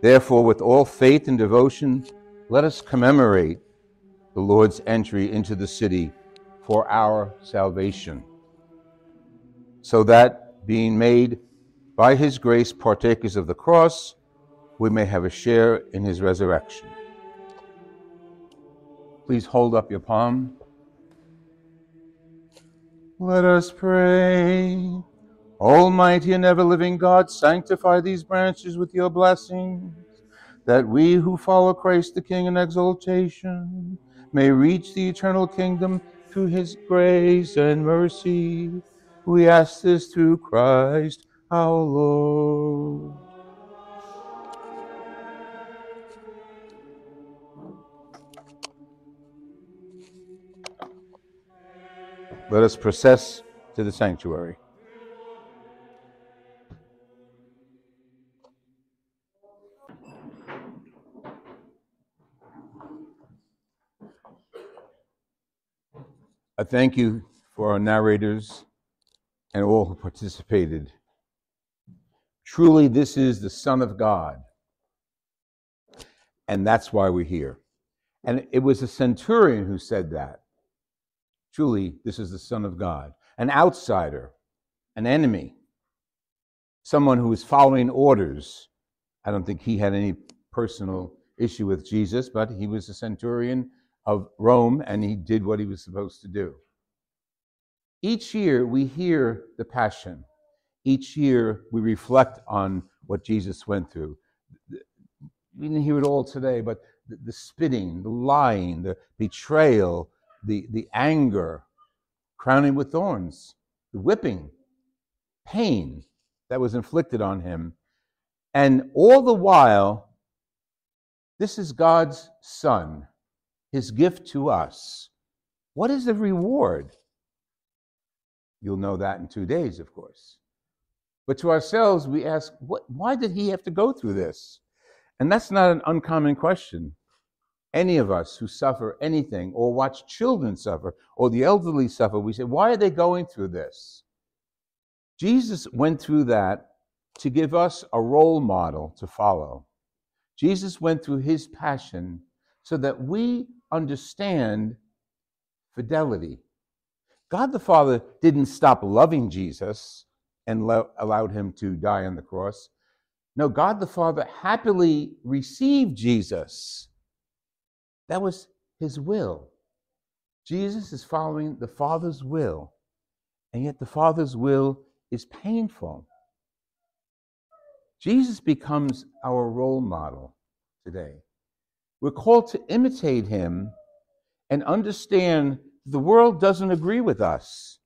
Therefore, with all faith and devotion, let us commemorate the Lord's entry into the city for our salvation, so that, being made by his grace partakers of the cross, we may have a share in his resurrection. Please hold up your palm. Let us pray. Almighty and ever living God, sanctify these branches with your blessings, that we who follow Christ the King in exaltation may reach the eternal kingdom through his grace and mercy. We ask this through Christ our Lord. Let us process to the sanctuary. I thank you for our narrators and all who participated. Truly, this is the Son of God. And that's why we're here. And it was a centurion who said that. Truly, this is the Son of God. An outsider, an enemy, someone who was following orders. I don't think he had any personal issue with Jesus, but he was a centurion of Rome and he did what he was supposed to do. Each year we hear the Passion. Each year we reflect on what Jesus went through. We didn't hear it all today, but the, the spitting, the lying, the betrayal, the, the anger, crowning with thorns, the whipping, pain that was inflicted on him. And all the while, this is God's Son his gift to us. What is the reward? You'll know that in two days, of course. But to ourselves, we ask, what, why did he have to go through this? And that's not an uncommon question. Any of us who suffer anything or watch children suffer or the elderly suffer, we say, why are they going through this? Jesus went through that to give us a role model to follow. Jesus went through his passion so that we understand fidelity. God the Father didn't stop loving Jesus and lo- allowed him to die on the cross. No, God the Father happily received Jesus. That was his will. Jesus is following the Father's will, and yet the Father's will is painful. Jesus becomes our role model today. We're called to imitate him and understand the world doesn't agree with us.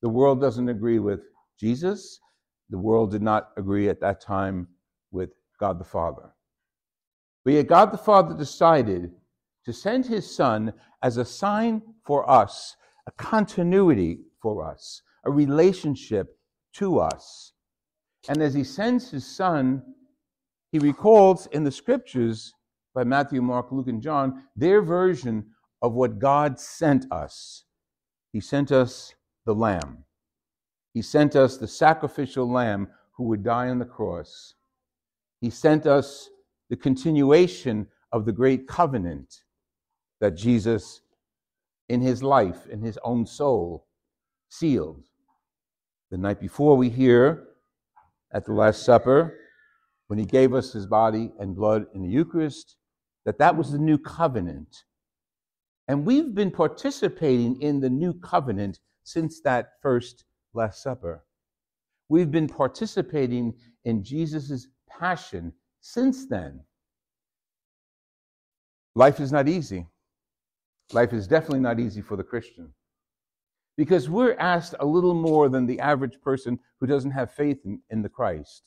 The world doesn't agree with Jesus. The world did not agree at that time with God the Father. But yet, God the Father decided to send his Son as a sign for us, a continuity for us, a relationship to us. And as he sends his Son, he recalls in the scriptures by Matthew, Mark, Luke, and John, their version of what God sent us. He sent us the Lamb. He sent us the sacrificial Lamb who would die on the cross. He sent us the continuation of the great covenant that Jesus, in his life, in his own soul, sealed. The night before, we hear at the Last Supper, when he gave us his body and blood in the Eucharist, that that was the new covenant. And we've been participating in the new covenant since that first Last Supper. We've been participating in Jesus' passion since then. Life is not easy. Life is definitely not easy for the Christian. Because we're asked a little more than the average person who doesn't have faith in, in the Christ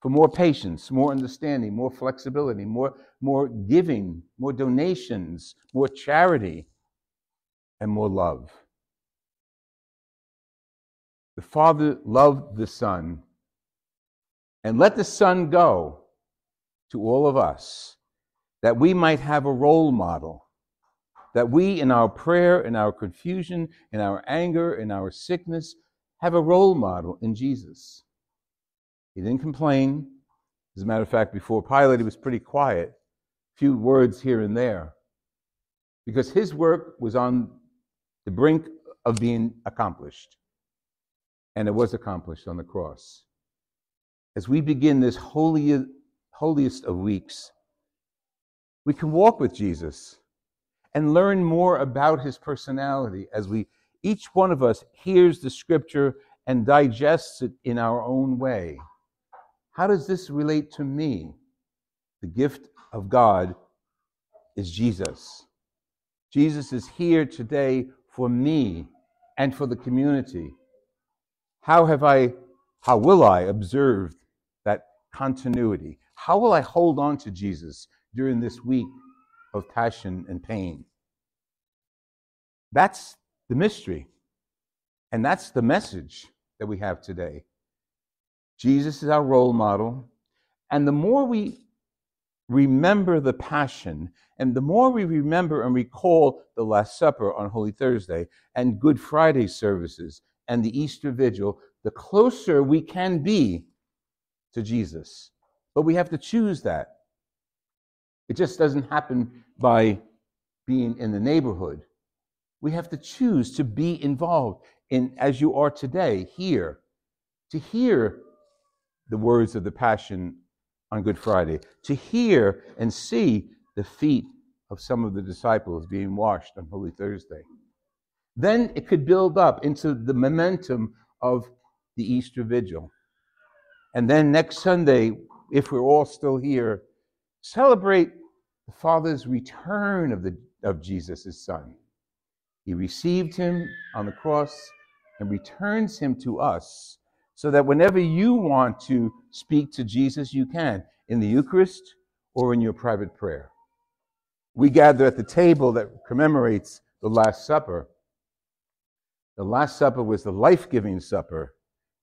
for more patience, more understanding, more flexibility, more, more giving, more donations, more charity, and more love. The Father loved the Son and let the Son go to all of us that we might have a role model. That we, in our prayer, in our confusion, in our anger, in our sickness, have a role model in Jesus. He didn't complain. As a matter of fact, before Pilate, he was pretty quiet, few words here and there, because his work was on the brink of being accomplished. And it was accomplished on the cross. As we begin this holy, holiest of weeks, we can walk with Jesus and learn more about his personality as we each one of us hears the scripture and digests it in our own way. How does this relate to me? The gift of God is Jesus. Jesus is here today for me and for the community. How have I, how will I observe that continuity? How will I hold on to Jesus during this week of passion and pain? That's the mystery. And that's the message that we have today. Jesus is our role model. And the more we remember the passion, and the more we remember and recall the Last Supper on Holy Thursday and Good Friday services and the Easter Vigil, the closer we can be to Jesus. But we have to choose that. It just doesn't happen by being in the neighborhood. We have to choose to be involved in, as you are today, here, to hear the words of the Passion on Good Friday, to hear and see the feet of some of the disciples being washed on Holy Thursday. Then it could build up into the momentum of the Easter Vigil. And then next Sunday, if we're all still here, celebrate the Father's return of, the, of Jesus, Son. He received him on the cross and returns him to us so that whenever you want to speak to Jesus, you can in the Eucharist or in your private prayer. We gather at the table that commemorates the Last Supper. The Last Supper was the life giving supper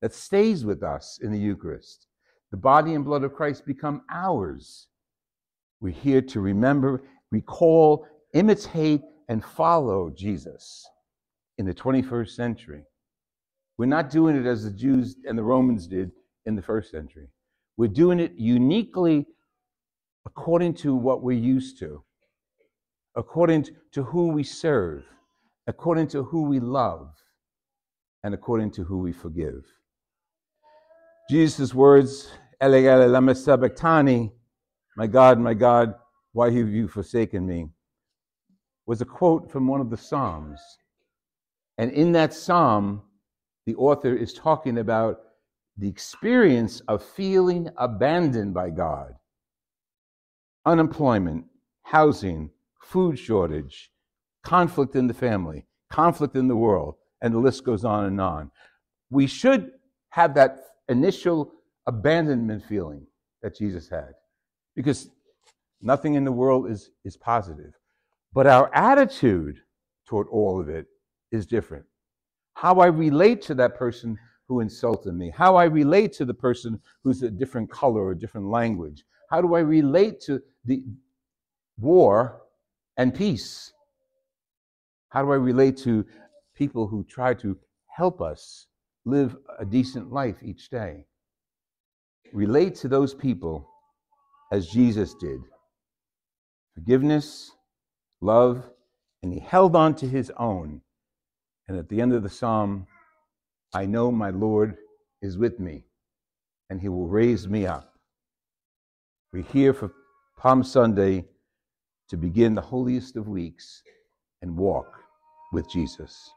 that stays with us in the Eucharist. The body and blood of Christ become ours. We're here to remember, recall, imitate, and follow Jesus in the 21st century. We're not doing it as the Jews and the Romans did in the first century. We're doing it uniquely according to what we're used to, according to who we serve, according to who we love, and according to who we forgive. Jesus' words, lama my God, my God, why have you forsaken me? was a quote from one of the Psalms. And in that psalm, the author is talking about the experience of feeling abandoned by God. Unemployment, housing, food shortage, conflict in the family, conflict in the world, and the list goes on and on. We should have that initial abandonment feeling that Jesus had because nothing in the world is, is positive. But our attitude toward all of it is different. How I relate to that person who insulted me, how I relate to the person who's a different color or a different language, how do I relate to the war and peace? How do I relate to people who try to help us live a decent life each day? Relate to those people as Jesus did. Forgiveness, love, and he held on to his own. And at the end of the psalm, I know my Lord is with me, and he will raise me up. We're here for Palm Sunday to begin the holiest of weeks and walk with Jesus.